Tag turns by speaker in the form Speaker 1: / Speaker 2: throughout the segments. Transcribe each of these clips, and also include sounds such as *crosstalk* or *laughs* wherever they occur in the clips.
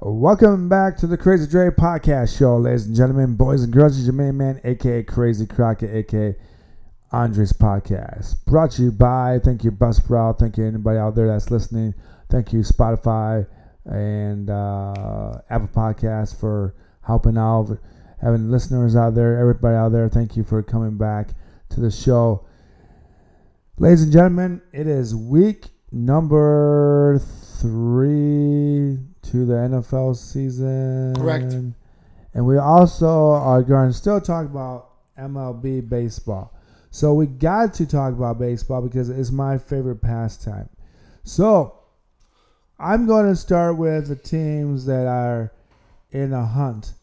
Speaker 1: Welcome back to the Crazy Dre Podcast Show, ladies and gentlemen, boys and girls. It's your main man, aka Crazy Crockett, aka Andres Podcast. Brought to you by, thank you, Buzzsprout. Thank you, anybody out there that's listening. Thank you, Spotify and uh, Apple Podcasts for helping out, having listeners out there, everybody out there. Thank you for coming back to the show. Ladies and gentlemen, it is week number three to the NFL season.
Speaker 2: Correct.
Speaker 1: And we also are going to still talk about MLB baseball. So we got to talk about baseball because it's my favorite pastime. So I'm going to start with the teams that are in a hunt.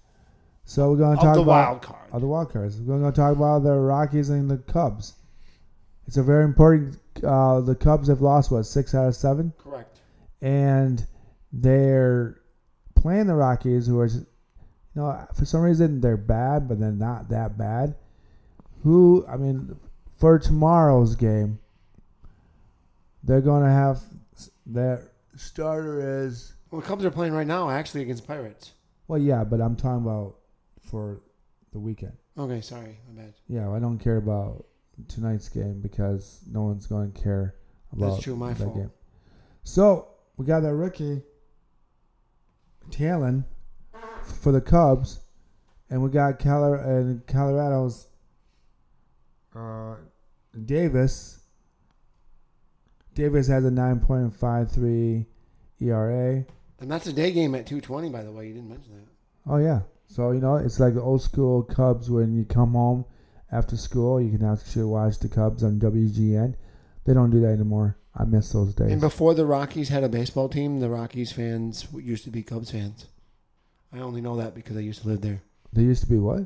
Speaker 1: So we're going to talk
Speaker 2: the
Speaker 1: about
Speaker 2: wild card.
Speaker 1: of the wild cards. We're going to talk about the Rockies and the Cubs. It's a very important. Uh, the Cubs have lost what six out of seven,
Speaker 2: Correct.
Speaker 1: and they're playing the Rockies, who are, you know, for some reason they're bad, but they're not that bad. Who I mean, for tomorrow's game, they're going to have their starter is
Speaker 2: Well, the Cubs are playing right now, actually, against Pirates.
Speaker 1: well, yeah, but I'm talking about for the weekend.
Speaker 2: Okay, sorry, my bad.
Speaker 1: Yeah, I don't care about tonight's game because no one's going to care about
Speaker 2: That's true, my
Speaker 1: that
Speaker 2: fault.
Speaker 1: game. So we got that rookie Taillon for the Cubs, and we got Color and Colorado's uh, Davis. Davis has a nine point five three ERA.
Speaker 2: And that's a day game at 220, by the way. You didn't mention that.
Speaker 1: Oh yeah. So you know it's like the old school Cubs when you come home after school, you can actually watch the Cubs on WGN. They don't do that anymore. I miss those days.
Speaker 2: And before the Rockies had a baseball team, the Rockies fans used to be Cubs fans. I only know that because I used to live there.
Speaker 1: they used to be what?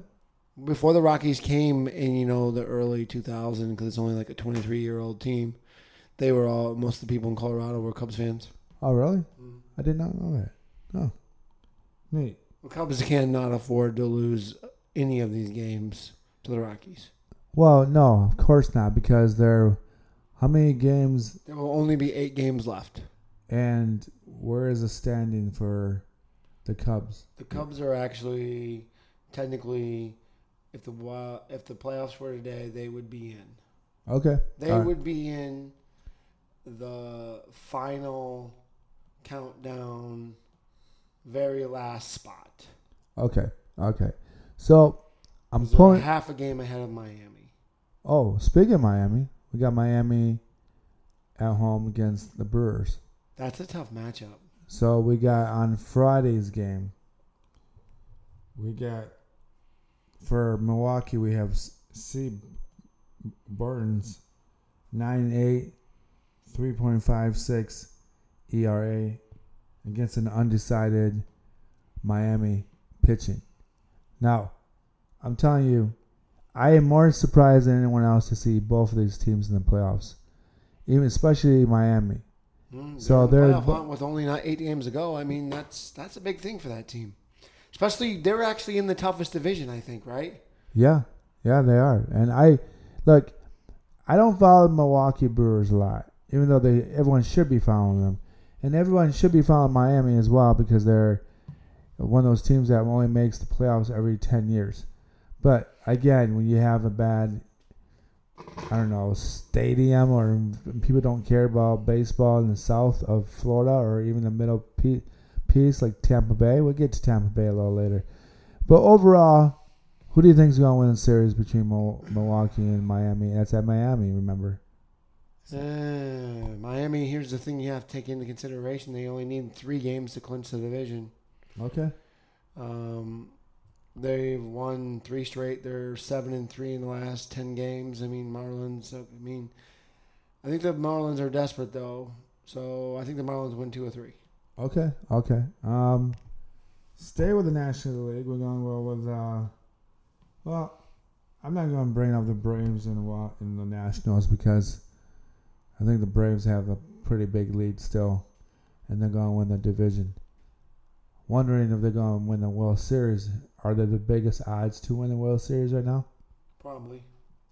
Speaker 2: Before the Rockies came in, you know, the early 2000s, because it's only like a 23 year old team, they were all, most of the people in Colorado were Cubs fans.
Speaker 1: Oh really? Mm-hmm. I did not know that. Oh, neat.
Speaker 2: The Cubs cannot afford to lose any of these games to the Rockies.
Speaker 1: Well, no, of course not because they're how many games
Speaker 2: There will only be eight games left.
Speaker 1: and where is the standing for the Cubs?
Speaker 2: The Cubs are actually technically, if the if the playoffs were today, they would be in.
Speaker 1: Okay.
Speaker 2: They
Speaker 1: All right.
Speaker 2: would be in the final countdown, very last spot.
Speaker 1: Okay. Okay. So I'm pulling.
Speaker 2: half a game ahead of Miami.
Speaker 1: Oh, speaking of Miami, we got Miami at home against the Brewers.
Speaker 2: That's a tough matchup.
Speaker 1: So we got on Friday's game. We got for Milwaukee. We have C. Burton's nine eight, three point five six ERA against an undecided Miami pitching. Now, I'm telling you, I am more surprised than anyone else to see both of these teams in the playoffs, even especially Miami.
Speaker 2: Mm,
Speaker 1: So
Speaker 2: they're
Speaker 1: they're-
Speaker 2: with only not eight games to go. I mean, that's that's a big thing for that team. Especially, they're actually in the toughest division, I think, right?
Speaker 1: Yeah, yeah, they are. And I look, I don't follow the Milwaukee Brewers a lot, even though they everyone should be following them, and everyone should be following Miami as well because they're one of those teams that only makes the playoffs every ten years. But again, when you have a bad, I don't know, stadium or people don't care about baseball in the south of Florida or even the middle piece like Tampa Bay, we'll get to Tampa Bay a little later. But overall, who do you think is going to win the series between Mil- Milwaukee and Miami? That's at Miami, remember?
Speaker 2: Uh, Miami. Here's the thing you have to take into consideration: they only need three games to clinch the division.
Speaker 1: Okay.
Speaker 2: Um, they've won three straight. They're seven and three in the last ten games. I mean, Marlins. I mean, I think the Marlins are desperate though, so I think the Marlins win two or three.
Speaker 1: Okay. Okay. Um, stay with the National League. We're going well with. Uh, well, I'm not going to bring up the Braves in the in the Nationals because I think the Braves have a pretty big lead still, and they're going to win the division. Wondering if they're going to win the World Series. Are they the biggest odds to win the World Series right now?
Speaker 2: Probably.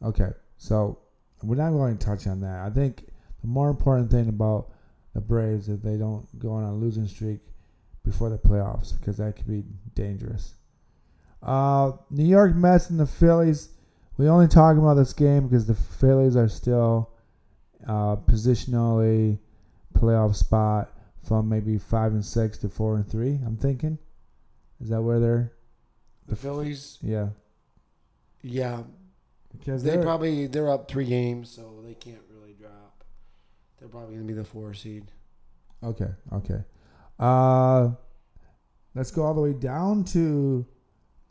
Speaker 1: Okay, so we're not going to touch on that. I think the more important thing about the Braves is they don't go on a losing streak before the playoffs because that could be dangerous. Uh, New York Mets and the Phillies. We only talk about this game because the Phillies are still uh, positionally playoff spot from maybe five and six to four and three. I'm thinking. Is that where they're?
Speaker 2: The Phillies,
Speaker 1: Yeah,
Speaker 2: yeah,
Speaker 1: because
Speaker 2: they probably they're up three games, so they can't really drop. They're probably gonna be the four seed.
Speaker 1: okay. Okay. Uh, let's go all the way down to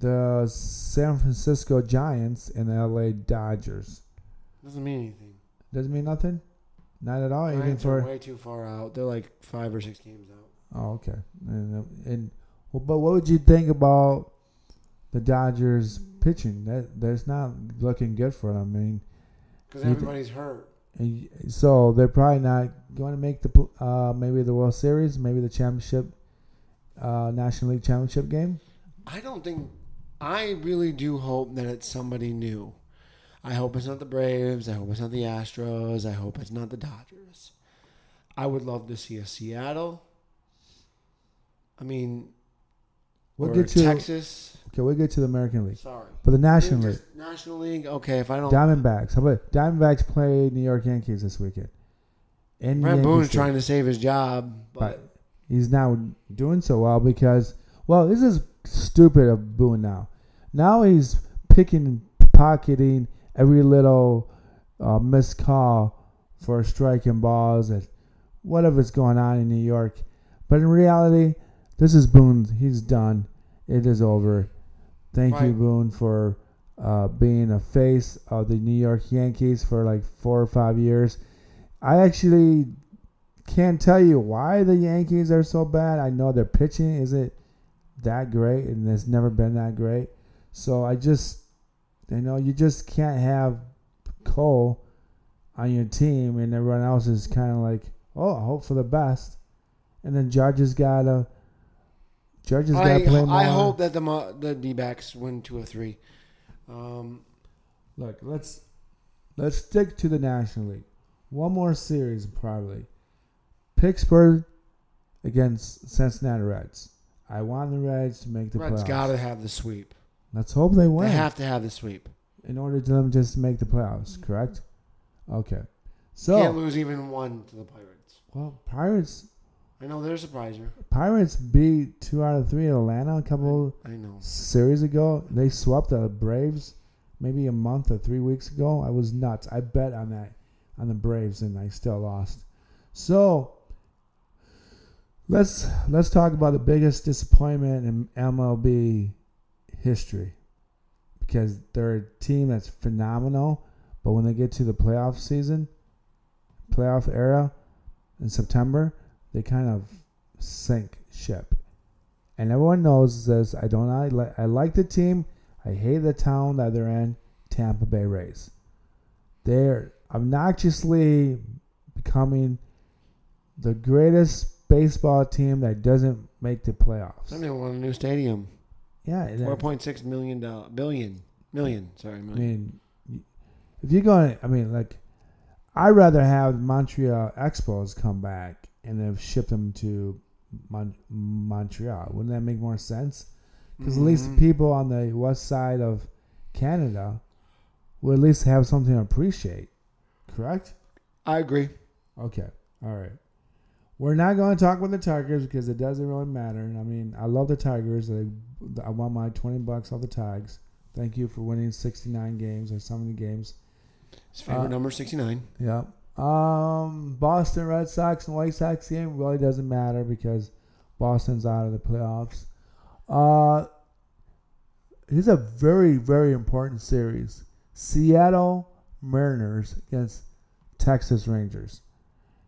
Speaker 1: the San Francisco Giants and the LA Dodgers.
Speaker 2: Doesn't mean anything.
Speaker 1: Doesn't mean nothing. Not at all. Even
Speaker 2: Giants are
Speaker 1: for
Speaker 2: way too far out. They're like five or six games out.
Speaker 1: oh, okay. And, and well, but what would you think about the Dodgers pitching? That that's not looking good for them. I mean,
Speaker 2: Because everybody's hurt.
Speaker 1: And so they're probably not going to make the uh, maybe the World Series, maybe the championship, uh, National League championship game.
Speaker 2: I don't think. I really do hope that it's somebody new. I hope it's not the Braves. I hope it's not the Astros. I hope it's not the Dodgers. I would love to see a Seattle. I mean,
Speaker 1: We'll get to
Speaker 2: Texas.
Speaker 1: okay. We'll get to the American League,
Speaker 2: Sorry,
Speaker 1: but the National League,
Speaker 2: National League. Okay, if I don't.
Speaker 1: Diamondbacks. How about Diamondbacks play New York Yankees this weekend? And
Speaker 2: Brent Boone's trying to save his job, but
Speaker 1: But he's now doing so well because, well, this is stupid of Boone now. Now he's picking, pocketing every little uh, missed call for striking balls and whatever's going on in New York. But in reality, this is Boone. He's done. It is over. Thank you, Boone, for uh, being a face of the New York Yankees for like four or five years. I actually can't tell you why the Yankees are so bad. I know their pitching isn't that great, and it's never been that great. So I just, you know, you just can't have Cole on your team, and everyone else is kind of like, oh, I hope for the best. And then Judge has got to, Got
Speaker 2: I,
Speaker 1: to play more.
Speaker 2: I hope that the Mo- the D backs win two or three. Um,
Speaker 1: Look, let's let's stick to the National League. One more series, probably. Pittsburgh against Cincinnati Reds. I want the Reds to make the
Speaker 2: Reds
Speaker 1: playoffs.
Speaker 2: got to have the sweep.
Speaker 1: Let's hope they win
Speaker 2: They have to have the sweep.
Speaker 1: in order to them just to make the playoffs. Correct? Okay. So,
Speaker 2: Can't lose even one to the Pirates.
Speaker 1: well, Pirates
Speaker 2: I know they're a surpriser.
Speaker 1: Pirates beat two out of three Atlanta a couple
Speaker 2: I know.
Speaker 1: series ago. They swept the Braves maybe a month or three weeks ago. I was nuts. I bet on that on the Braves and I still lost. So let's let's talk about the biggest disappointment in MLB history. Because they're a team that's phenomenal, but when they get to the playoff season, playoff era in September, they kind of sink ship. And everyone knows this. I don't. I, li- I like the team. I hate the town that they're in. Tampa Bay Rays. They're obnoxiously becoming the greatest baseball team that doesn't make the playoffs.
Speaker 2: They want a new stadium.
Speaker 1: Yeah,
Speaker 2: Four point six million dollar billion million. Sorry,
Speaker 1: I mean, if you're going, I mean, like, I'd rather have Montreal Expos come back and then ship them to Mon- Montreal. Wouldn't that make more sense? Because at least the
Speaker 2: Mhm.
Speaker 1: people on the west side of Canada would at least have something to appreciate. Correct?
Speaker 2: I agree.
Speaker 1: Okay. All right. We're not going to talk about the Tigers because it doesn't really matter. I mean, I love the Tigers. I, I want my 20 bucks off the Tigers. Thank you for winning 69 games or 70 games.
Speaker 2: His favorite
Speaker 1: Uh,
Speaker 2: number sixty nine.
Speaker 1: Yeah. Um, Boston Red Sox and White Sox game really doesn't matter because Boston's out of the playoffs. Uh, here's a very, very important series Seattle Mariners against Texas Rangers.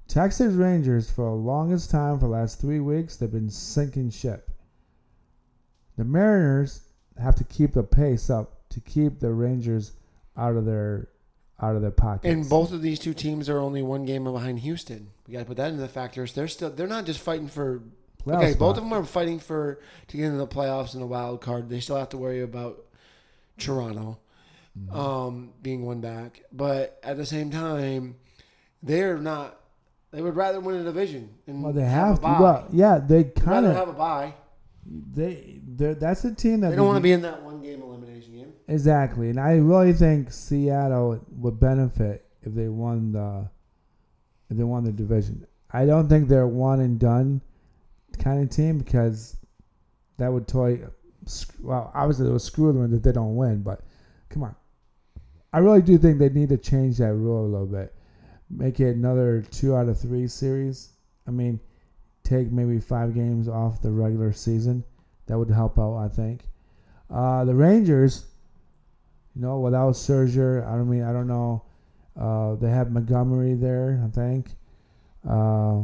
Speaker 1: Texas Rangers, for the longest time, for the last three weeks, they've been sinking ship. The Mariners have to keep the pace up to keep the Rangers out of their out of their pockets.
Speaker 2: And both of these two teams are only one game behind Houston. We got to put that into the factors. They're still they're not just fighting for
Speaker 1: Playoff
Speaker 2: okay.
Speaker 1: spot.
Speaker 2: Both of them are fighting for to get into the playoffs and the wild card. They still have to worry about Toronto
Speaker 1: Mm-hmm.
Speaker 2: um, being one back, but at the same time, they're not They would rather win a division and
Speaker 1: Well, they
Speaker 2: have,
Speaker 1: have
Speaker 2: a
Speaker 1: to. Well, yeah, they kind of
Speaker 2: have a bye.
Speaker 1: They. they're- That's a team that
Speaker 2: They don't want to be in that one game elimination game.
Speaker 1: exactly, and I really think Seattle would benefit if they won the if they won the division. I don't think they're one and done kind of team because that would toy. Well, obviously it would screw them if they don't win, but come on. I really do think they need to change that rule a little bit. Make it another two out of three series. I mean, take maybe five games off the regular season. That would help out, I think. Uh, the Rangers, you know, without Scherzer, I don't mean I don't know. Uh, they have Montgomery there, I think. Uh,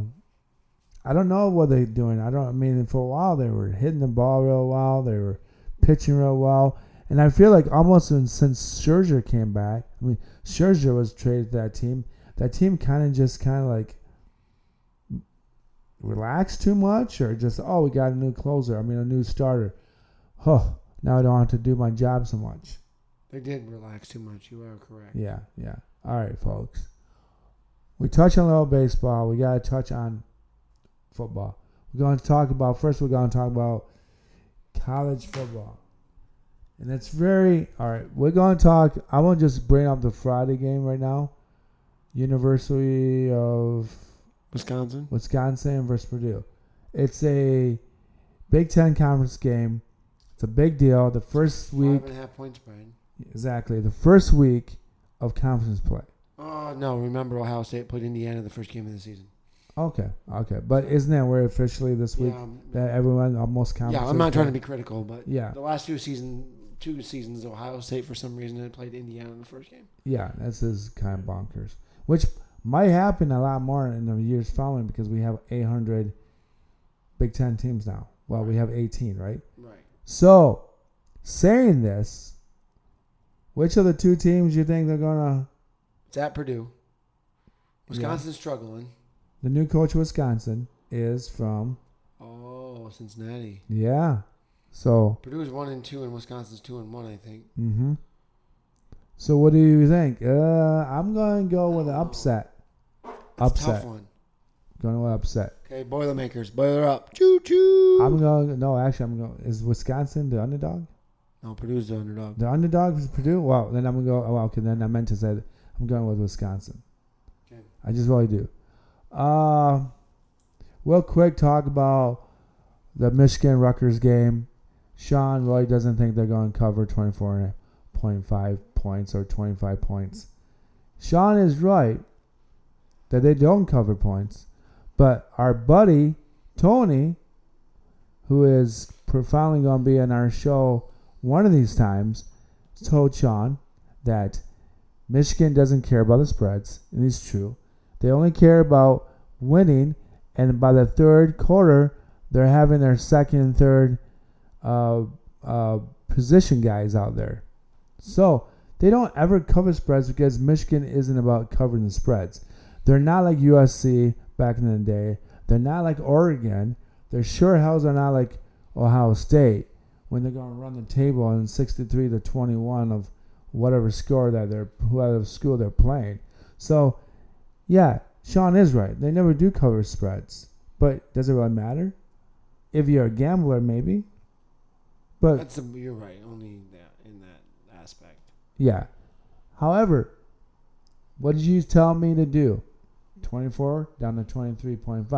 Speaker 1: I don't know what they're doing. I don't. I mean, for a while they were hitting the ball real well. They were pitching real well, and I feel like almost in, since Scherzer came back. I mean, Scherzer was traded to that team. That team kind of just kind of like relaxed too much, or just oh, we got a new closer. I mean, a new starter. Oh, now I don't have to do my job so much.
Speaker 2: They did relax too much. You are correct.
Speaker 1: Yeah, yeah. All right, folks. We touch on a little baseball. We got to touch on football. We're going to talk about first. We're going to talk about college football, and it's very all right. We're going to talk. I want to just bring up the Friday game right now. University of
Speaker 2: Wisconsin.
Speaker 1: Wisconsin versus Purdue. It's a Big Ten conference game. It's a big deal. The first week,
Speaker 2: Five and a half point spread.
Speaker 1: exactly, the first week of conference play.
Speaker 2: Oh no! Remember, Ohio State played Indiana the first game of the season.
Speaker 1: Okay, okay, but isn't that where officially this week
Speaker 2: Yeah, um,
Speaker 1: that everyone almost conferences?
Speaker 2: yeah. I'm not trying to be critical, but
Speaker 1: Yeah,
Speaker 2: the last two season, two seasons, Ohio State for some reason had played Indiana in the first game.
Speaker 1: yeah, this is kind of bonkers. Which might happen a lot more in the years following because we have 800 Big Ten teams now. Well, we have 18, right?
Speaker 2: Right.
Speaker 1: So, saying this, which of the two teams you think they're gonna?
Speaker 2: It's at Purdue. Wisconsin's struggling.
Speaker 1: The new coach of Wisconsin is from
Speaker 2: Oh, Cincinnati.
Speaker 1: yeah. So,
Speaker 2: Purdue's one and two, and Wisconsin's two and one. I think.
Speaker 1: Mm-hmm. So what do you think? Uh, I'm going to go with an upset.
Speaker 2: It's a Tough
Speaker 1: Upset.
Speaker 2: one.
Speaker 1: Going with upset.
Speaker 2: Okay, Boilermakers, boiler up. Choo choo.
Speaker 1: I'm going. No, actually, I'm going. Is Wisconsin the underdog?
Speaker 2: no, Purdue's the underdog.
Speaker 1: The underdog is Purdue. Well, then I'm gonna go. Oh, well, okay. Then I meant to say that I'm going with Wisconsin.
Speaker 2: Okay.
Speaker 1: I just really do. Uh, real quick, talk about the Michigan Rutgers game. Sean really doesn't think they're going to cover 24.5 points or 25 points. Sean is right that they don't cover points, but our buddy Tony, who is profoundly going to be in our show one of these times, told Sean that Michigan doesn't care about the spreads, and it's true. They only care about winning, and by the third quarter, they're having their second and third uh, uh, position guys out there. So they don't ever cover spreads because Michigan isn't about covering the spreads. They're not like USC back in the day. They're not like Oregon. They're sure hells are not like Ohio State when they're going to run the table in 63 to 21 of whatever score that they're whatever school they're playing. So, yeah, Sean is right. They never do cover spreads. But does it really matter? If you're a gambler, maybe. But
Speaker 2: That's the, you're right. Only that in that aspect.
Speaker 1: yeah. However, what did you tell me to do? 24 down to 23.5.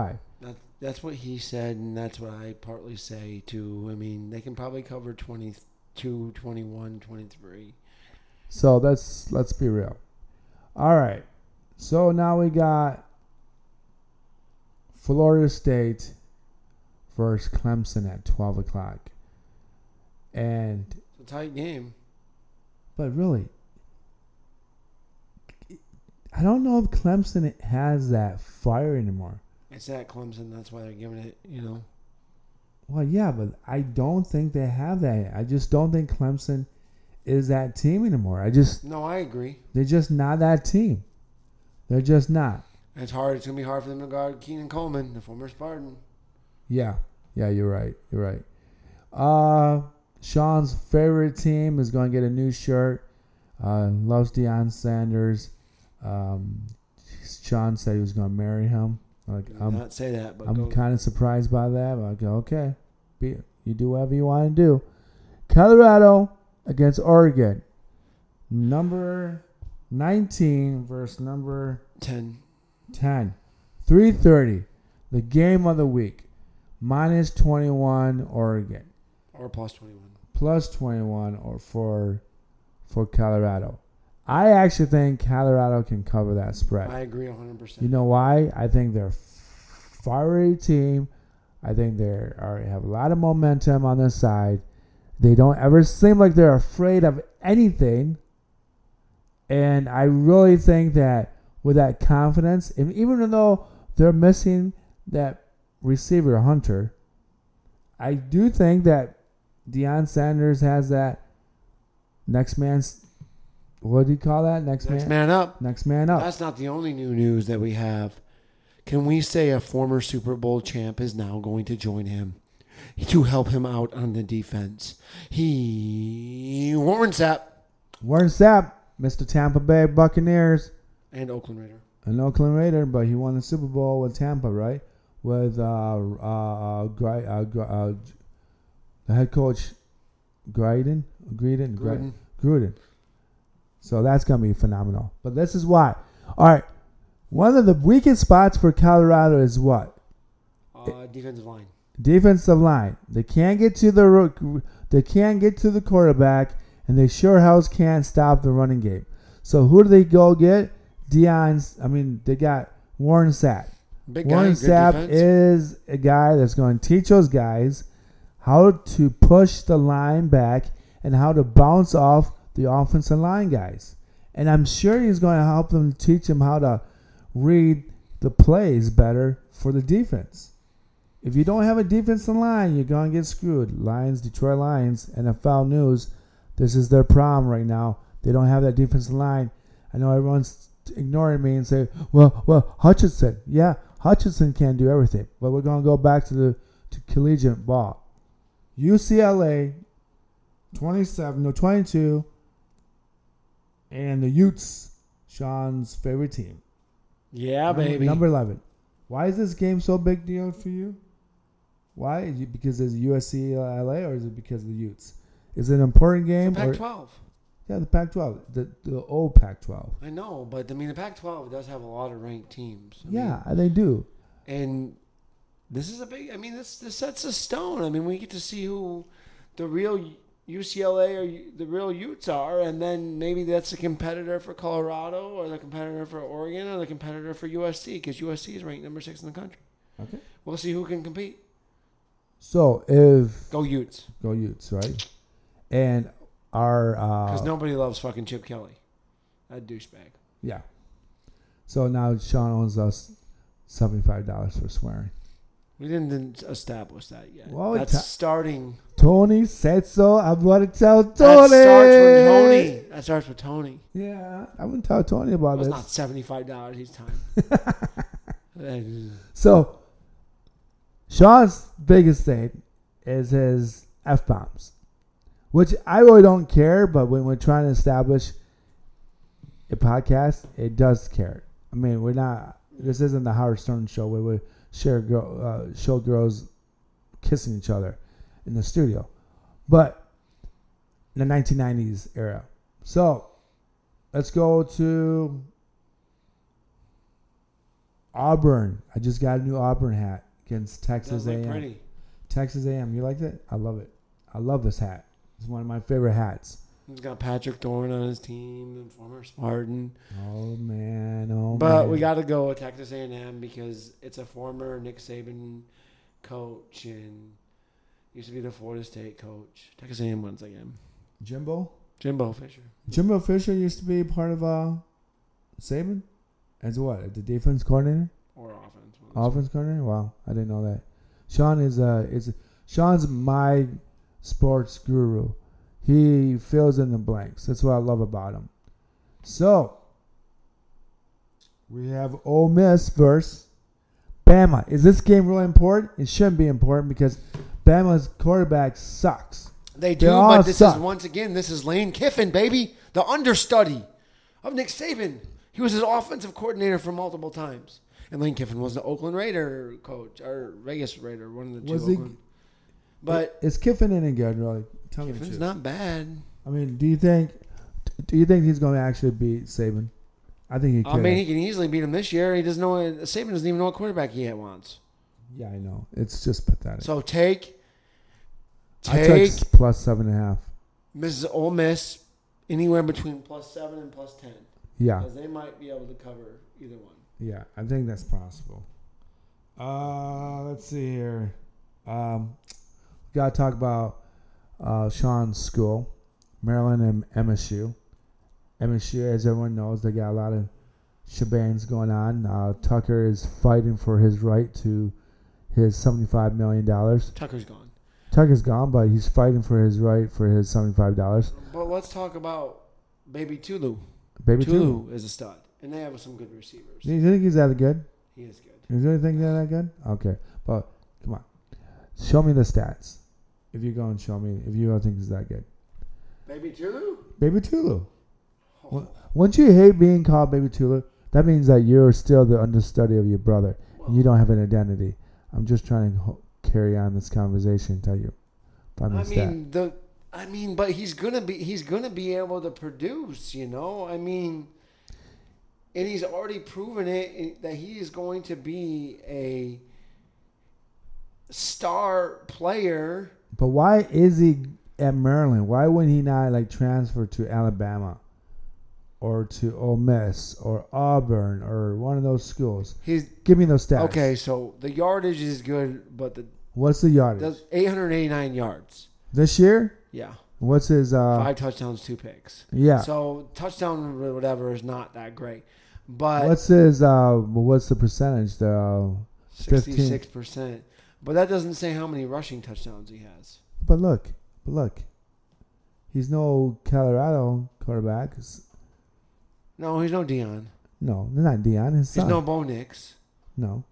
Speaker 2: That, that's what he said, and that's what I partly say too. I mean, they can probably cover 22, 21, 23.
Speaker 1: So let's let's be real. All right. So now we got Florida State versus Clemson at twelve o'clock. And
Speaker 2: It's a tight game.
Speaker 1: but really I don't know if Clemson has that fire anymore.
Speaker 2: It's at Clemson. That's why they're giving it. You know,
Speaker 1: Well, yeah, but I don't think they have that. I just don't think Clemson is that team anymore. I just
Speaker 2: no, I agree.
Speaker 1: they're just not that team. They're just not.
Speaker 2: It's hard. It's gonna be hard for them to guard Keon Coleman, the former Spartan.
Speaker 1: Yeah, yeah, you're right. You're right. Uh, Sean's favorite team is going to get a new shirt. Uh, loves Deion Sanders. Um, Sean said he was going to marry him. Like I'm,
Speaker 2: not say that, but
Speaker 1: I'm kind of surprised by that. I go, okay, be, you do whatever you want to do. Colorado against Oregon, number 19 versus number
Speaker 2: ten.
Speaker 1: 10. 330. The game of the week. Minus 21 Oregon.
Speaker 2: or plus twenty one.
Speaker 1: Plus 21 or for for Colorado. I actually think Colorado can cover that spread.
Speaker 2: I agree hundred percent.
Speaker 1: You know why? I think they're a fiery team. I think they are have a lot of momentum on their side. They don't ever seem like they're afraid of anything. And I really think that with that confidence, and even though they're missing that receiver Hunter, I do think that Deion Sanders has that next man's what do you call that? Next,
Speaker 2: Next
Speaker 1: man,
Speaker 2: man up.
Speaker 1: next man up.
Speaker 2: That's not the only new news that we have. Can we say a former Super Bowl champ is now going to join him to help him out on the defense? He Warren Sapp
Speaker 1: Warren Sapp, Mr. Tampa Bay Buccaneers,
Speaker 2: and Oakland Raider.
Speaker 1: an Oakland Raider, but he won the Super Bowl with Tampa, right? With uh, uh, uh, uh, uh, the head coach, Gruden, Gruden, Gruden,
Speaker 2: Gruden.
Speaker 1: So that's gonna be phenomenal. But this is why. All right, one of the weakest spots for Colorado is what
Speaker 2: Uh, defensive line.
Speaker 1: defensive line. They can't get to the they can't get to the quarterback, and they sure house can't stop the running game. So who do they go get? Deion's. I mean, they got Warren Sapp.
Speaker 2: Big
Speaker 1: Warren
Speaker 2: good
Speaker 1: Sapp is a guy that's going to teach those guys how to push the line back and how to bounce off the offensive line guys. And I'm sure he's going to help them teach them how to read the plays better for the defense. If you don't have a defensive line, you're going to get screwed. Lions, Detroit Lions, NFL News, this is their problem right now. They don't have that defensive line. I know everyone's ignoring me and say, "Well, well, Hutchinson, yeah, Hutchinson can't do everything." But we're going to go back to the to collegiate ball. UCLA, twenty-seven, no, twenty-two, and the Utes, Sean's favorite team.
Speaker 2: yeah,
Speaker 1: Number-
Speaker 2: baby.
Speaker 1: Number 11. Why is this game so big deal for you? Why? Is it because it's USC uh, LA or is it because of the Utes? Is it an important game? or,
Speaker 2: Pac-12.
Speaker 1: yeah, the Pac 12. The, the old Pac 12.
Speaker 2: I know, but I mean the Pac-12 does have a lot of ranked teams. I
Speaker 1: Yeah, they do.
Speaker 2: and this is a big. I mean, this this sets a stone. I mean, we get to see who the real UCLA or the real Utes are, and then maybe that's a competitor for Colorado or the competitor for Oregon or the competitor for USC because USC is ranked number six in the country.
Speaker 1: Okay.
Speaker 2: We'll see who can compete.
Speaker 1: So if.
Speaker 2: Go Utes,
Speaker 1: Go Utes, right? And our.
Speaker 2: because
Speaker 1: Uh,
Speaker 2: nobody loves fucking Chip Kelly, that douchebag.
Speaker 1: Yeah. So now Sean owns us $75 for swearing.
Speaker 2: We didn't establish that yet.
Speaker 1: Well,
Speaker 2: that's
Speaker 1: ta-
Speaker 2: starting.
Speaker 1: Tony said so. I'm going to tell Tony.
Speaker 2: That starts with Tony. That starts with Tony.
Speaker 1: Yeah, I wouldn't tell Tony about this.
Speaker 2: not seventy five dollars each time. *laughs* *laughs*
Speaker 1: So, Sean's biggest thing is his f bombs, which I really don't care. But when we're trying to establish a podcast, it does care. I mean, we're not. This isn't the Howard Stern show where we share girl, uh, show girls kissing each other in the studio, but in the 1990s era. So, let's go to Auburn. I just got a new Auburn hat against Texas
Speaker 2: does
Speaker 1: A&M.
Speaker 2: pretty.
Speaker 1: Texas A&M. You liked it? I love it. I love this hat. It's one of my favorite hats.
Speaker 2: He's got Patrick Thorne on his team, the former Spartan.
Speaker 1: Oh man, oh man.
Speaker 2: but
Speaker 1: man.
Speaker 2: we got to go with Texas A&M because it's a former Nick Saban coach and used to be the Florida State coach. Texas A&M once again.
Speaker 1: Jimbo.
Speaker 2: Jimbo Fisher.
Speaker 1: Jimbo Fisher used to be part of uh, Saban as what? The defense coordinator,
Speaker 2: Or offense. one of the two.
Speaker 1: offense coordinator. Wow, I didn't know that. Sean is uh is Sean's my sports guru. He fills in the blanks. That's what I love about him. So we have Ole Miss versus Bama. Is this game really important? It shouldn't be important because Bama's quarterback sucks.
Speaker 2: They do,
Speaker 1: They
Speaker 2: but this
Speaker 1: suck.
Speaker 2: is once again, this is Lane Kiffin, baby, the understudy of Nick Saban. He was his offensive coordinator for multiple times. And Lane Kiffin was the Oakland Raider coach or Vegas Raider, one of the two.
Speaker 1: Was he-
Speaker 2: But
Speaker 1: is Kiffin any good? Really? Tell me the
Speaker 2: Kiffin's not bad.
Speaker 1: I mean, do you think? Do you think he's going to actually beat Saban? I think he could.
Speaker 2: I mean, he can easily beat him this year. He doesn't know. Saban doesn't even know what quarterback he wants.
Speaker 1: yeah, I know. It's just pathetic.
Speaker 2: So take
Speaker 1: I
Speaker 2: take
Speaker 1: took plus seven and a half.
Speaker 2: Mrs. Ole Miss anywhere between plus seven and plus ten
Speaker 1: Yeah,
Speaker 2: because they might be able to cover either one.
Speaker 1: yeah. I think that's possible. Uh, let's see here. Um, got to talk about uh, Sean's school, Maryland and MSU. MSU, as everyone knows, they got a lot of shebangs going on. Uh, Tucker is fighting for his right to his seventy-five million dollars.
Speaker 2: Tucker's gone.
Speaker 1: Tucker's gone, but he's fighting for his right for his seventy-five dollars.
Speaker 2: But let's talk about Baby Tulu.
Speaker 1: Baby Tulu.
Speaker 2: Tulu is a stud, and they have some good receivers.
Speaker 1: Do you think he's that good?
Speaker 2: He is good.
Speaker 1: You Is there anything that good? Okay, but come on, show me the stats. If you go and show me, if you don't think he's that good,
Speaker 2: Baby Tulu.
Speaker 1: Baby Tulu. Oh. Well- Once you hate being called Baby Tulu, that means that you're still the understudy of your brother. and you don't have an identity. I'm just trying to carry on this conversation. Tell you, find
Speaker 2: I
Speaker 1: stat.
Speaker 2: mean the. I mean, but he's gonna be he's gonna be able to produce. You know, I mean, and he's already proven it eh, that he is going to be a star player.
Speaker 1: But why is he at Maryland? Why wouldn't he not like transfer to Alabama, or to Ole Miss, or Auburn, or one of those schools?
Speaker 2: He's
Speaker 1: Give me those stats.
Speaker 2: okay. So the yardage is good, but the
Speaker 1: What's the yardage
Speaker 2: does 889 yards.
Speaker 1: this year?
Speaker 2: Yeah,
Speaker 1: What's his? uh
Speaker 2: five touchdowns, two picks.
Speaker 1: Yeah.
Speaker 2: So touchdown whatever is not that great, but
Speaker 1: what's his? uh What's the percentage? The 15.
Speaker 2: sixty-six percent. But that doesn't say how many rushing touchdowns he has.
Speaker 1: but look, but look, he's no Colorado quarterback.
Speaker 2: No, he's no Deion.
Speaker 1: No, not Deion. His
Speaker 2: He's
Speaker 1: son.
Speaker 2: no Bo Nix.
Speaker 1: no.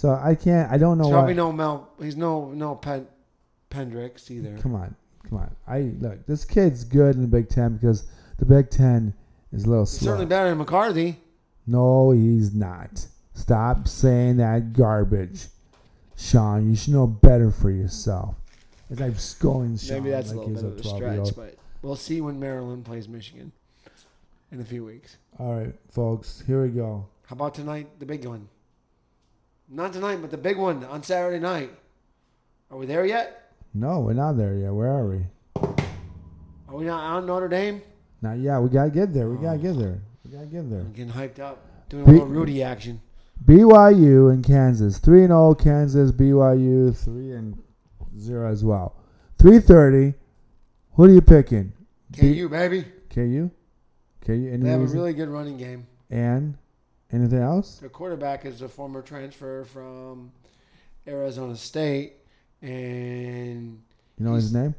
Speaker 1: So I can't. I don't know
Speaker 2: He's
Speaker 1: why.
Speaker 2: probably no Mel. He's no no Pen, Pendrix either.
Speaker 1: Come on, come on. I look. This kid's good in the Big Ten because the Big Ten is a little
Speaker 2: He's
Speaker 1: slow.
Speaker 2: certainly better than McCarthy.
Speaker 1: No, he's not. Stop saying that garbage, Sean. You should know better for yourself. As I'm scolding Sean
Speaker 2: Maybe that's
Speaker 1: like
Speaker 2: a little bit of a
Speaker 1: 12-year-old.
Speaker 2: stretch, but we'll see when Maryland plays Michigan in a few weeks.
Speaker 1: All right, folks. Here we go.
Speaker 2: How about tonight, the big one? Not tonight, but the big one on Saturday night. Are we there yet?
Speaker 1: No, we're not there yet. Where are we?
Speaker 2: Are we not on Notre Dame?
Speaker 1: Not yet. We gotta get there. We
Speaker 2: Oh.
Speaker 1: gotta get there. We gotta get there.
Speaker 2: I'm getting hyped up. Doing a little Rudy action.
Speaker 1: BYU and Kansas. Three and zero. Kansas. BYU three and zero as well. Three thirty. Who are you picking?
Speaker 2: KU, baby.
Speaker 1: KU. KU. Any
Speaker 2: They have a really good running game.
Speaker 1: and anything else?
Speaker 2: Their quarterback is a former transfer from Arizona State. And
Speaker 1: You know his name?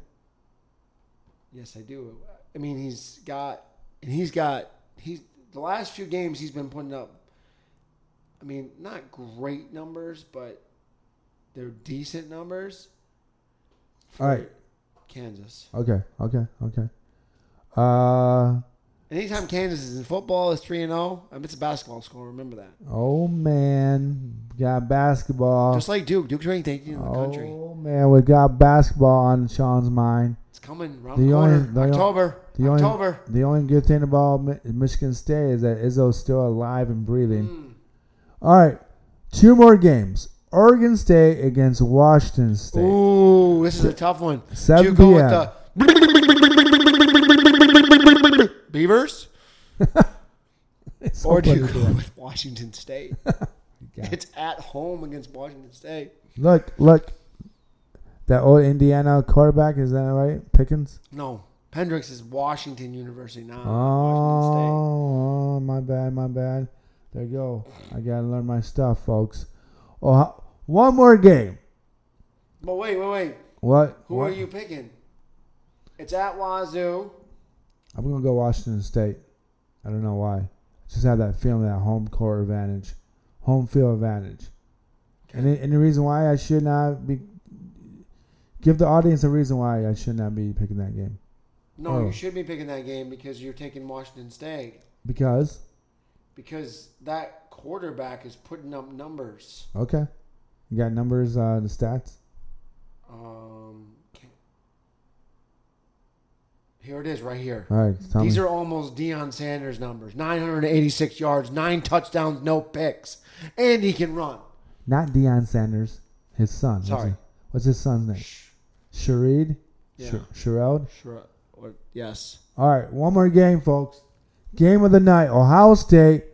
Speaker 2: yes, I do. I mean, he's got, and he's got, he's, the last few games he's been putting up, I mean, not great numbers, but they're decent numbers.
Speaker 1: All right.
Speaker 2: Kansas.
Speaker 1: Okay. Okay. Okay. Uh
Speaker 2: Anytime Kansas is in football, it's 3 and 0. I mean, it's a basketball score. Remember that.
Speaker 1: oh man, we got basketball.
Speaker 2: Just like Duke. Duke's ranked 18th in the country.
Speaker 1: Oh man, we got basketball on Sean's mind.
Speaker 2: It's coming around
Speaker 1: The
Speaker 2: the, corner.
Speaker 1: only- the
Speaker 2: October.
Speaker 1: the only-
Speaker 2: October.
Speaker 1: The only good thing about Michigan State is that Izzo's still alive and breathing.
Speaker 2: Mm.
Speaker 1: All right, two more games. Oregon State against Washington State.
Speaker 2: Ooh, this is a tough one. Do
Speaker 1: 7
Speaker 2: you go with the Beavers, *laughs* or do you go with Washington State? *laughs*
Speaker 1: God.
Speaker 2: It's at home against Washington State.
Speaker 1: Look, look. That old Indiana quarterback is that right? Pickens.
Speaker 2: No, Pendrix is Washington University, not
Speaker 1: Oh,
Speaker 2: Washington
Speaker 1: oh, my bad, my bad. There you go. I gotta learn my stuff, folks. Oh, ho- one more game.
Speaker 2: State. But wait, wait, wait.
Speaker 1: What?
Speaker 2: Who
Speaker 1: what?
Speaker 2: are you picking? It's at Wazoo.
Speaker 1: I'm gonna go Washington State. I don't know why. Just have that feeling, that home court advantage, home field advantage. And the, and the reason why I should not be give the audience a reason why I should not be picking that game
Speaker 2: No,
Speaker 1: Oh.
Speaker 2: you should be picking that game because you're taking Washington State.
Speaker 1: because
Speaker 2: because that quarterback is putting up numbers.
Speaker 1: Okay. You got numbers, uh, the stats?
Speaker 2: Um, here it is, right here.
Speaker 1: All right. Tell
Speaker 2: These
Speaker 1: me.
Speaker 2: are almost Deion Sanders numbers: 986 yards, nine touchdowns, no picks, and he can run.
Speaker 1: Not Deion Sanders, his son. What's
Speaker 2: Sorry.
Speaker 1: his, what's his son's name? Sharid?
Speaker 2: Yeah.
Speaker 1: Sh- Sherrod?
Speaker 2: Or, yes.
Speaker 1: All right. One more game, folks. Game of the night Ohio State,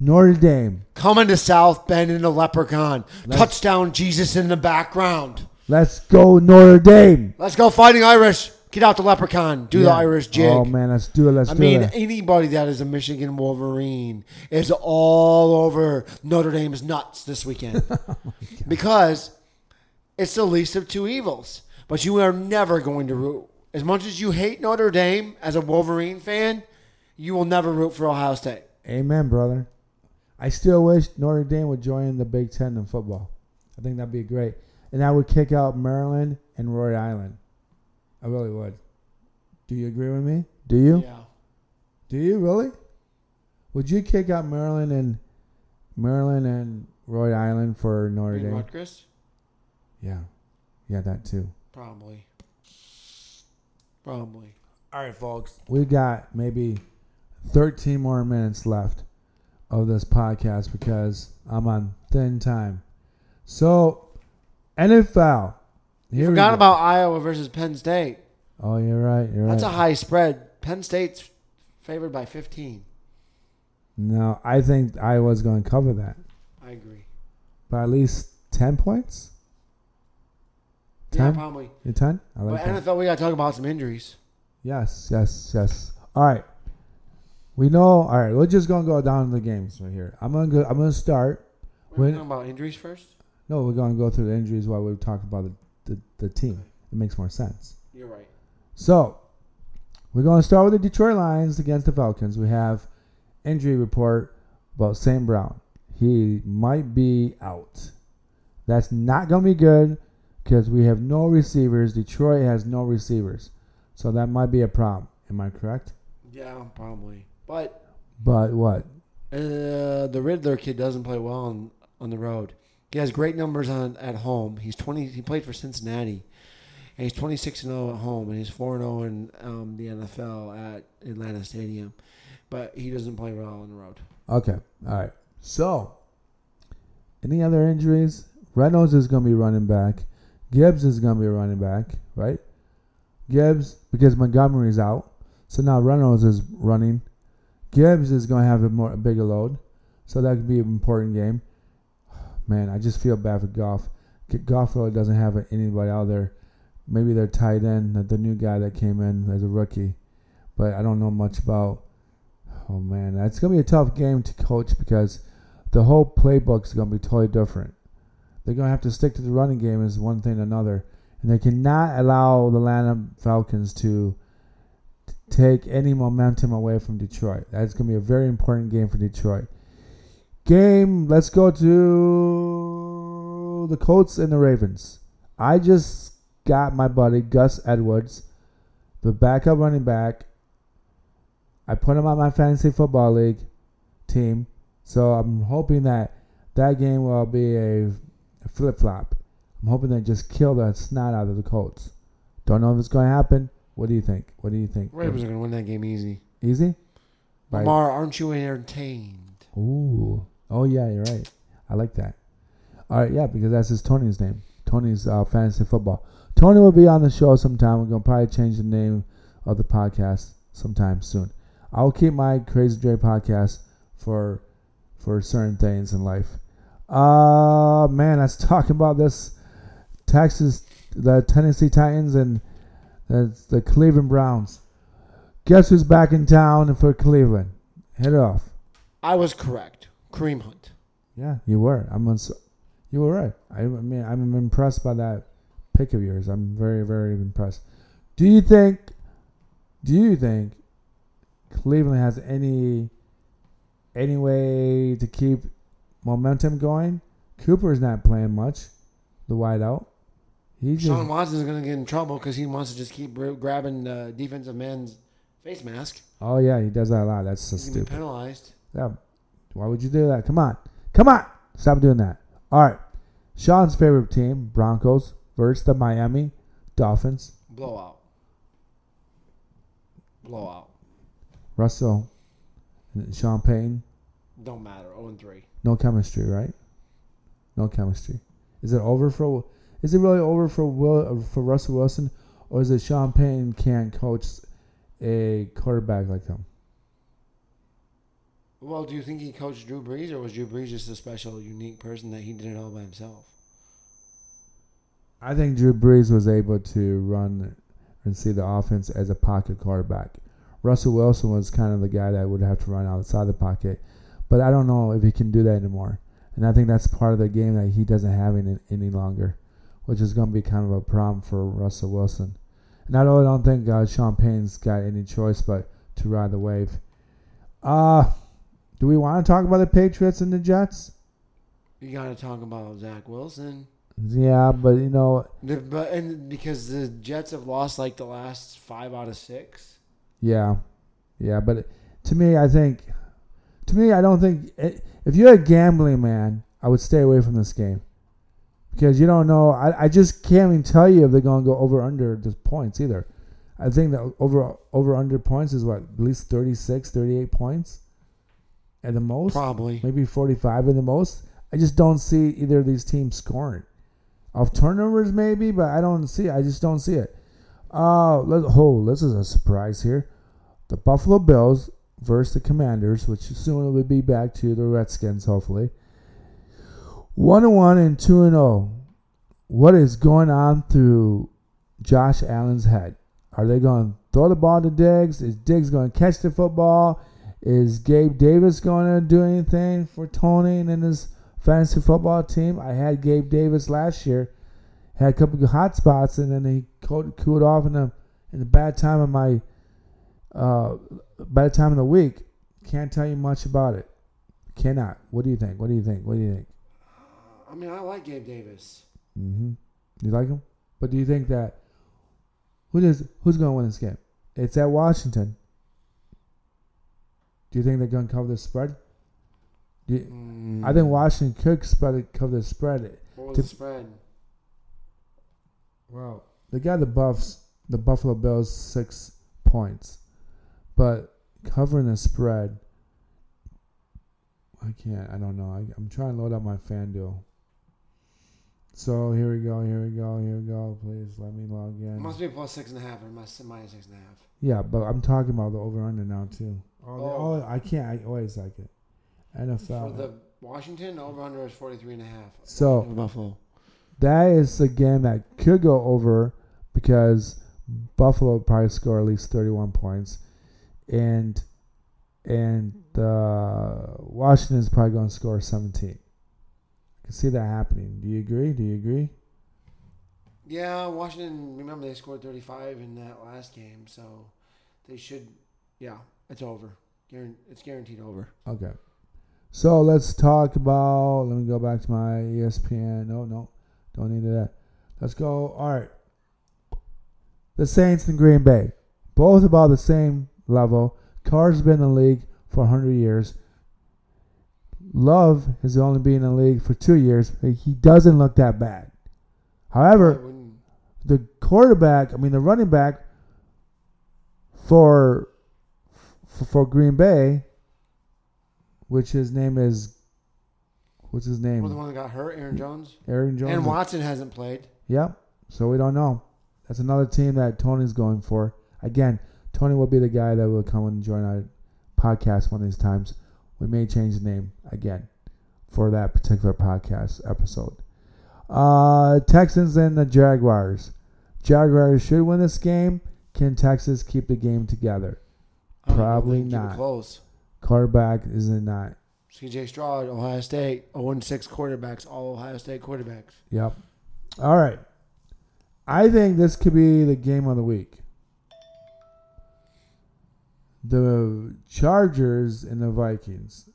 Speaker 1: Notre Dame.
Speaker 2: Coming to South Bend in the Leprechaun.
Speaker 1: Nice.
Speaker 2: Touchdown, Jesus in the background.
Speaker 1: Let's go, Notre Dame.
Speaker 2: Let's go, Fighting Irish. Get out the Leprechaun. Do the Irish jig.
Speaker 1: Oh, man. Let's do it. Let's
Speaker 2: I
Speaker 1: do
Speaker 2: mean,
Speaker 1: it.
Speaker 2: I mean, anybody that is a Michigan Wolverine is all over Notre Dame's nuts this weekend *laughs*
Speaker 1: Oh
Speaker 2: because it's the least of two evils. But you are never going to root. As much as you hate Notre Dame as a Wolverine fan, you will never root for Ohio State.
Speaker 1: Amen, brother. I still wish Notre Dame would join the Big Ten in football. I think that'd be great. And I would kick out Maryland and Rhode Island. I really would. Do you agree with me? Do you?
Speaker 2: Yeah.
Speaker 1: Do you really? Would you kick out Maryland and Maryland and Rhode Island for Notre Dame?
Speaker 2: Rutgers?
Speaker 1: Yeah. Yeah, that too.
Speaker 2: Probably. Probably.
Speaker 1: All right, folks. We got maybe 13 more minutes left of this podcast because I'm on thin time. So, NFL.
Speaker 2: You
Speaker 1: Here
Speaker 2: forgot about Iowa versus Penn State.
Speaker 1: Oh, you're right. You're
Speaker 2: That's a high spread. Penn State's favored by 15.
Speaker 1: no, I think Iowa's going to cover that
Speaker 2: I agree.
Speaker 1: by at least 10 points.
Speaker 2: Yeah,
Speaker 1: 10?
Speaker 2: probably.
Speaker 1: You 10? I like
Speaker 2: But
Speaker 1: that.
Speaker 2: NFL, we got to talk about some injuries.
Speaker 1: Yes, yes, yes. All right. We know. All right, we're just gonna go down the games right here. I'm gonna go. I'm gonna start.
Speaker 2: We're
Speaker 1: When-
Speaker 2: talking about injuries first.
Speaker 1: No, we're gonna go through the injuries while we talk about the, the, the team. It makes more sense.
Speaker 2: You're right.
Speaker 1: So we're gonna start with the Detroit Lions against the Falcons. We have injury report about St. Brown. He might be out. That's not gonna be good because we have no receivers. Detroit has no receivers, so that might be a problem. Am I correct?
Speaker 2: Yeah, probably. But
Speaker 1: But what?
Speaker 2: uh, the Ridder kid doesn't play well on, on the road. He has great numbers on at home. He's 20. He played for Cincinnati, and he's 26 and 0 at home, and he's 4 and 0 in um, the NFL at Atlanta Stadium. But he doesn't play well on the road.
Speaker 1: Okay. All right. So, any other injuries? Reynolds is going to be running back. Gibbs is going to be running back, right? Gibbs, because Montgomery's out. So now Reynolds is running. Gibbs is going to have a, more, a bigger load. So that could be an important game. Man, I just feel bad for Goff. Goff really doesn't have anybody out there. Maybe their tight end, the- the new guy that came in as a rookie. But I don't know much about Oh man, that's gonna be a tough game to coach because the whole playbook's gonna be totally different. They're gonna have to stick to the running game as one thing or another, and they cannot allow the Atlanta Falcons to take any momentum away from Detroit. That's gonna be a very important game for Detroit. Game. Let's go to the Colts and the Ravens. I just got my buddy Gus Edwards, the backup running back. I put him on my fantasy football league team, so I'm hoping that that game will be a, flip flop. I'm hoping they just kill the snot out of the Colts. Don't know if it's going to happen. What do you think? What do you think?
Speaker 2: Ravens are going to win that game easy.
Speaker 1: Easy?
Speaker 2: Lamar, aren't you entertained?
Speaker 1: Ooh. Oh yeah, you're right. I like that. All right, yeah, because that's his Tony's name. Tony's uh, fantasy football. Tony will be on the show sometime. We're gonna probably change the name of the podcast sometime soon. I'll keep my Crazy Dre podcast for for certain things in life. Uh man, let's talk about this Texas, the Tennessee Titans and the, the Cleveland Browns. Guess who's back in town for Cleveland? It off.
Speaker 2: I was correct. Kareem Hunt.
Speaker 1: Yeah, you were. I'm uns- you were right. I, I mean, I'm impressed by that pick of yours. I'm very, very impressed. Do you think? Do you think Cleveland has any any way to keep momentum going? Cooper's not playing much. The wideout. He's just,
Speaker 2: Sean Watson's going to get in trouble because he wants to just keep grabbing the defensive man's face mask.
Speaker 1: oh yeah, he does that a lot. That's so
Speaker 2: He's going to be
Speaker 1: stupid.
Speaker 2: penalized.
Speaker 1: Yeah, Why would you do that? Come on. Come on. Stop doing that. All right. Sean's favorite team, Broncos, versus the Miami Dolphins.
Speaker 2: Blowout. Blowout.
Speaker 1: Russell and Sean Payton.
Speaker 2: Don't matter. 0 and 3.
Speaker 1: No chemistry, right? No chemistry. Is it over for? Is it really over for Will for Russell Wilson, or is it Sean Payton can't coach a quarterback like him?
Speaker 2: Well, do you think he coached Drew Brees, or was Drew Brees just a special, unique person that he did it all by himself?
Speaker 1: I think Drew Brees was able to run and see the offense as a pocket quarterback. Russell Wilson was kind of the guy that would have to run outside the pocket, but I don't know if he can do that anymore. And I think that's part of the game that he doesn't have any, any longer, which is going to be kind of a problem for Russell Wilson. And I really don't think uh, Sean Payton's got any choice but to ride the wave. Uh, do we want to talk about the Patriots and the Jets?
Speaker 2: You got to talk about Zach Wilson.
Speaker 1: Yeah, but you know,
Speaker 2: The, but and because the Jets have lost like the last five out of six.
Speaker 1: yeah, yeah. But to me, I think, to me, I don't think eh, if you're a gambling man, I would stay away from this game because you don't know. I, I just can't even tell you if they're going to go over under the points either. I think that over over under points is what at least 36, 38 points at the most,
Speaker 2: Probably.
Speaker 1: maybe 45 at the most. I just don't see either of these teams scoring. Off turnovers, maybe, but I don't see. I just don't see it. Uh, let, oh, this is a surprise here. The Buffalo Bills versus the Commanders, which soon will be back to the Redskins, hopefully. One and one and two and zero. What is going on through Josh Allen's head? Are they going to throw the ball to Diggs? Is Diggs going to catch the football? Is Gabe Davis going to do anything for Tony and his fantasy football team? I had Gabe Davis last year, had a couple of hot spots, and then he cooled, off in the in the bad time of my uh, bad time of the week. Can't tell you much about it. Cannot. What do you think? What do you think? What do you think?
Speaker 2: I mean, I like Gabe Davis.
Speaker 1: Mm-hmm. You like him? But do you think that who does who's going to win this game? It's at Washington. Do you think they're going to cover the spread? You,
Speaker 2: Mm.
Speaker 1: I think Washington could spread it, cover the spread.
Speaker 2: What was
Speaker 1: to-
Speaker 2: the spread?
Speaker 1: Well, they got the Buffs, the Buffalo Bills six points, but covering the spread, I can't. I don't know. I, I'm trying to load up my FanDuel. So here we go. Here we go. Here we go. Please let me log in.
Speaker 2: It must be plus six and a half or minus minus six and a half.
Speaker 1: Yeah, but I'm talking about the over under now too. Oh,
Speaker 2: Oh.
Speaker 1: oh, I can't. I, wait a second. NFL.
Speaker 2: For the Washington, over under is 43 and a half.
Speaker 1: So-
Speaker 2: Buffalo.
Speaker 1: that is a game that could go over because Buffalo would probably score at least 31 points, and and uh, Washington is probably going to score 17. I can see that happening. Do you agree? Do you agree?
Speaker 2: Yeah, Washington. Remember they scored 35 in that last game, so they should. Yeah, it's over. It's guaranteed over.
Speaker 1: Okay. So let's talk about. Let me go back to my ESPN. No, no, don't need that. Let's go. All right. The Saints and Green Bay, both about the same level. Carr's been in the league for 100 years. Love has only been in the league for two years. He doesn't look that bad. However, the quarterback, I mean the running back for for, for Green Bay, which his name is what's his name?
Speaker 2: Well, the one that got hurt, Aaron Jones,
Speaker 1: Aaron Jones.
Speaker 2: and Watson hasn't played.
Speaker 1: Yep. So we don't know. That's another team that Tony's going for. Again, Tony will be the guy that will come and join our podcast one of these times. We may change the name again for that particular podcast episode. Uh, Texans and the Jaguars. Jaguars should win this game. Can Texas keep the game together? Probably
Speaker 2: think keep it
Speaker 1: not.
Speaker 2: Close.
Speaker 1: Quarterback is it not?
Speaker 2: C.J. Stroud, Ohio State, 0 6 quarterbacks, all Ohio State quarterbacks.
Speaker 1: Yep. All right. I think this could be the game of the week. The Chargers and the Vikings.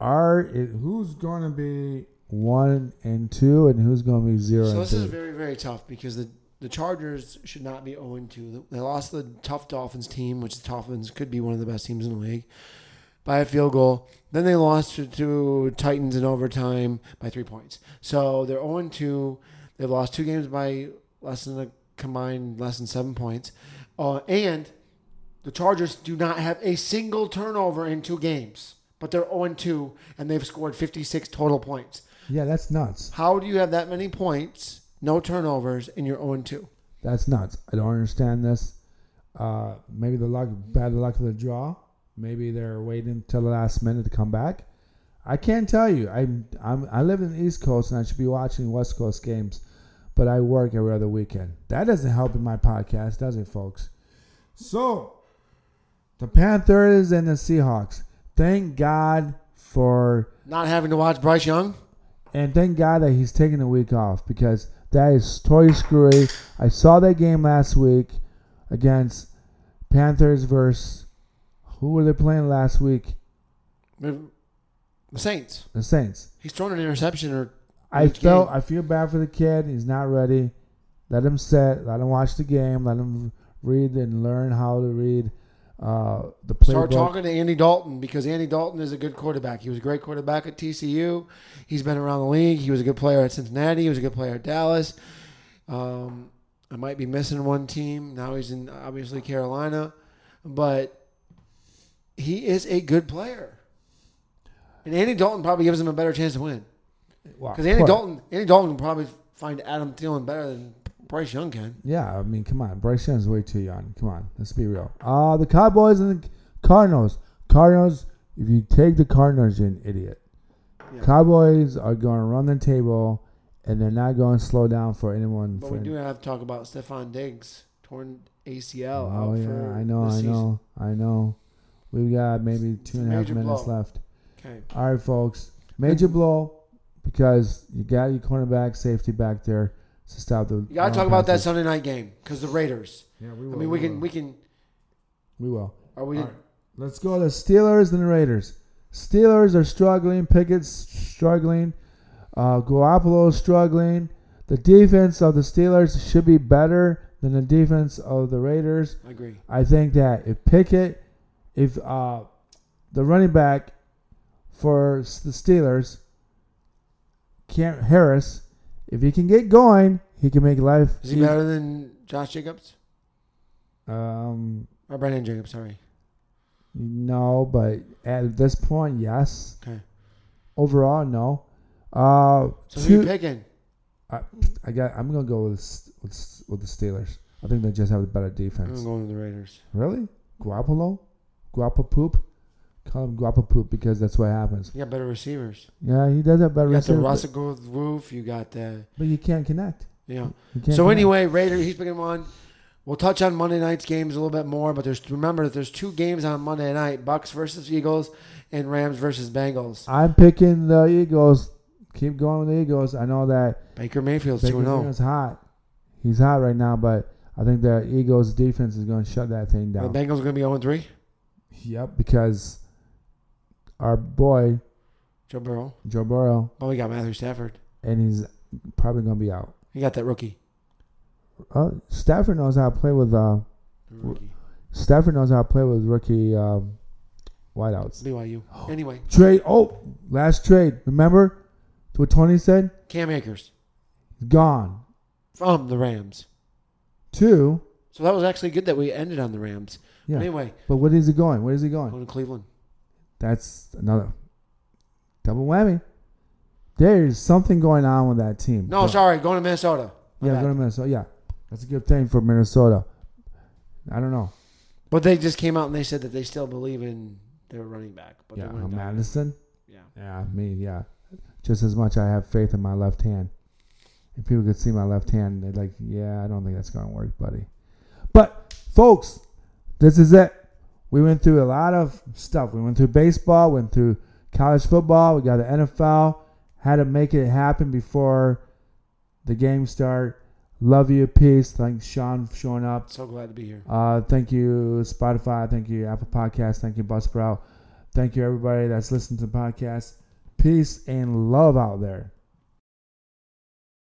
Speaker 1: Are it, who's going to be one and two, and who's going to be zero
Speaker 2: So this is very, very tough because the, the Chargers should not be 0 2. They lost the tough Dolphins team, which the Dolphins could be one of the best teams in the league. by a field goal. Then they lost to, to Titans in overtime by three points. So they're 0 2. They've lost two games by less than a combined less than seven points. Uh, and the Chargers do not have a single turnover in two games, but they're 0 2 and they've scored 56 total points.
Speaker 1: Yeah, that's nuts.
Speaker 2: How do you have that many points, no turnovers, and you're 0 2?
Speaker 1: That's nuts. I don't understand this. Uh, maybe the luck, bad luck of the draw. Maybe they're waiting until the last minute to come back. I can't tell you. I'm, I'm I live in the East Coast and I should be watching West Coast games, but I work every other weekend. That doesn't help in my podcast, does it, folks? So, the Panthers and the Seahawks. Thank God for
Speaker 2: Not having to watch Bryce Young?
Speaker 1: and thank God that he's taking a week off because that is toy screwy. I saw that game last week against Panthers versus who were they playing last week?
Speaker 2: The Saints.
Speaker 1: The Saints.
Speaker 2: He's thrown an interception or
Speaker 1: I felt
Speaker 2: game.
Speaker 1: I feel bad for the kid. He's not ready. Let him sit. Let him watch the game. Let him read and learn how to read uh, the.
Speaker 2: Start talking to Andy Dalton because Andy Dalton is a good quarterback. He was a great quarterback at TCU. He's been around the league. He was a good player at Cincinnati. He was a good player at Dallas. Um, I might be missing one team. Now he's in obviously Carolina, but he is a good player. And Andy Dalton probably gives him a better chance to win
Speaker 1: Wow,
Speaker 2: because Andy. Dalton, Andy Dalton can probably find Adam Thielen better than Bryce Young can.
Speaker 1: Yeah, I mean, come on. Bryce Young's way too young. Come on, let's be real. Uh the Cowboys and the Cardinals. Cardinals. If you take the Cardinals, you're an idiot.
Speaker 2: Yeah.
Speaker 1: Cowboys are going to run the table, and they're not going to slow down for anyone.
Speaker 2: But
Speaker 1: for
Speaker 2: we do have to talk about Stephon Diggs torn ACL.
Speaker 1: Oh yeah, I know, I
Speaker 2: season.
Speaker 1: know, I know. We've got maybe
Speaker 2: It's
Speaker 1: two
Speaker 2: a
Speaker 1: and a half minutes
Speaker 2: blow.
Speaker 1: left.
Speaker 2: Okay.
Speaker 1: All right, folks. Major blow because you got your cornerback safety back there to stop the.
Speaker 2: You got to talk about that Sunday night game because the Raiders.
Speaker 1: Yeah, we will.
Speaker 2: I mean, we can we can.
Speaker 1: We will.
Speaker 2: Are we?
Speaker 1: Right. Let's go to Steelers and the Raiders. Steelers are struggling. Pickett's struggling. Uh, struggling. The defense of the Steelers should be better than the defense of the Raiders.
Speaker 2: I agree.
Speaker 1: I think that if Pickett, if uh, the running back for the Steelers, Cam Harris, if he can get going, he can make life.
Speaker 2: Is he
Speaker 1: easy.
Speaker 2: better than Josh Jacobs
Speaker 1: Um,
Speaker 2: or Brandon Jacobs? Sorry.
Speaker 1: no, but at this point, yes.
Speaker 2: Okay.
Speaker 1: Overall, no. Uh,
Speaker 2: So who
Speaker 1: two-
Speaker 2: you picking?
Speaker 1: I I got. I'm gonna go with s- with s- with the Steelers. I think they just have a better defense.
Speaker 2: I'm going with the Raiders.
Speaker 1: Really, Guapolo, Guapa poop. Call him Guapa poop because that's what happens.
Speaker 2: You got better receivers.
Speaker 1: Yeah, he does have better
Speaker 2: You got the
Speaker 1: receivers,
Speaker 2: Russell Grove roof. You got the
Speaker 1: but you can't connect.
Speaker 2: Yeah.
Speaker 1: You can't
Speaker 2: So
Speaker 1: connect.
Speaker 2: anyway, Raider, He's picking one. We'll touch on Monday night's games a little bit more, but there's remember that there's two games on Monday night: Bucks versus Eagles and Rams versus Bengals.
Speaker 1: I'm picking the Eagles. Keep going with the Eagles. I know that
Speaker 2: Baker Mayfield's
Speaker 1: Baker
Speaker 2: two zero. Oh.
Speaker 1: Mayfield's hot. He's hot right now, but I think the Eagles defense is going to shut that thing down. The.
Speaker 2: Bengals are going to be 0 3.
Speaker 1: Yep, because our boy
Speaker 2: Joe Burrow.
Speaker 1: Joe Burrow,
Speaker 2: But we got Matthew Stafford.
Speaker 1: and he's probably going to be out.
Speaker 2: He got that rookie.
Speaker 1: Oh, Stafford knows how to play with. Uh,
Speaker 2: Rookie.
Speaker 1: Stafford knows how to play with rookie um, wideouts.
Speaker 2: BYU. *gasps* Anyway,
Speaker 1: Trade. Oh, last trade. Remember what Tony said?
Speaker 2: Cam Akers
Speaker 1: Gone.
Speaker 2: from the Rams.
Speaker 1: Two.
Speaker 2: So that was actually good that we ended on the Rams.
Speaker 1: Yeah.
Speaker 2: Anyway,
Speaker 1: But what is he going? Where is he going?
Speaker 2: going to Cleveland.
Speaker 1: That's another double whammy. There's something going on with that team.
Speaker 2: No,
Speaker 1: But-
Speaker 2: sorry, going to Minnesota. My
Speaker 1: Yeah,
Speaker 2: bad.
Speaker 1: go to Minnesota. Yeah, that's a good thing for Minnesota. I don't know.
Speaker 2: But they just came out and they said that they still believe in their running back. But
Speaker 1: yeah,
Speaker 2: they
Speaker 1: uh. Madison.
Speaker 2: Yeah.
Speaker 1: Yeah, me. Yeah, just as much I have faith in my left hand. If people could see my left hand, they'd like, yeah, I don't think that's gonna work, buddy. But folks, this is it. We went through a lot of stuff. We went through baseball, went through college football. We got the NFL. Had to make it happen before the game start. Love you, peace. Thanks, Shawn, for showing up.
Speaker 2: So glad to be here.
Speaker 1: Uh, thank you, Spotify. Thank you, Apple Podcast. Thank you, Buzzsprout. Thank you, everybody that's listening to the podcast. Peace and love out there.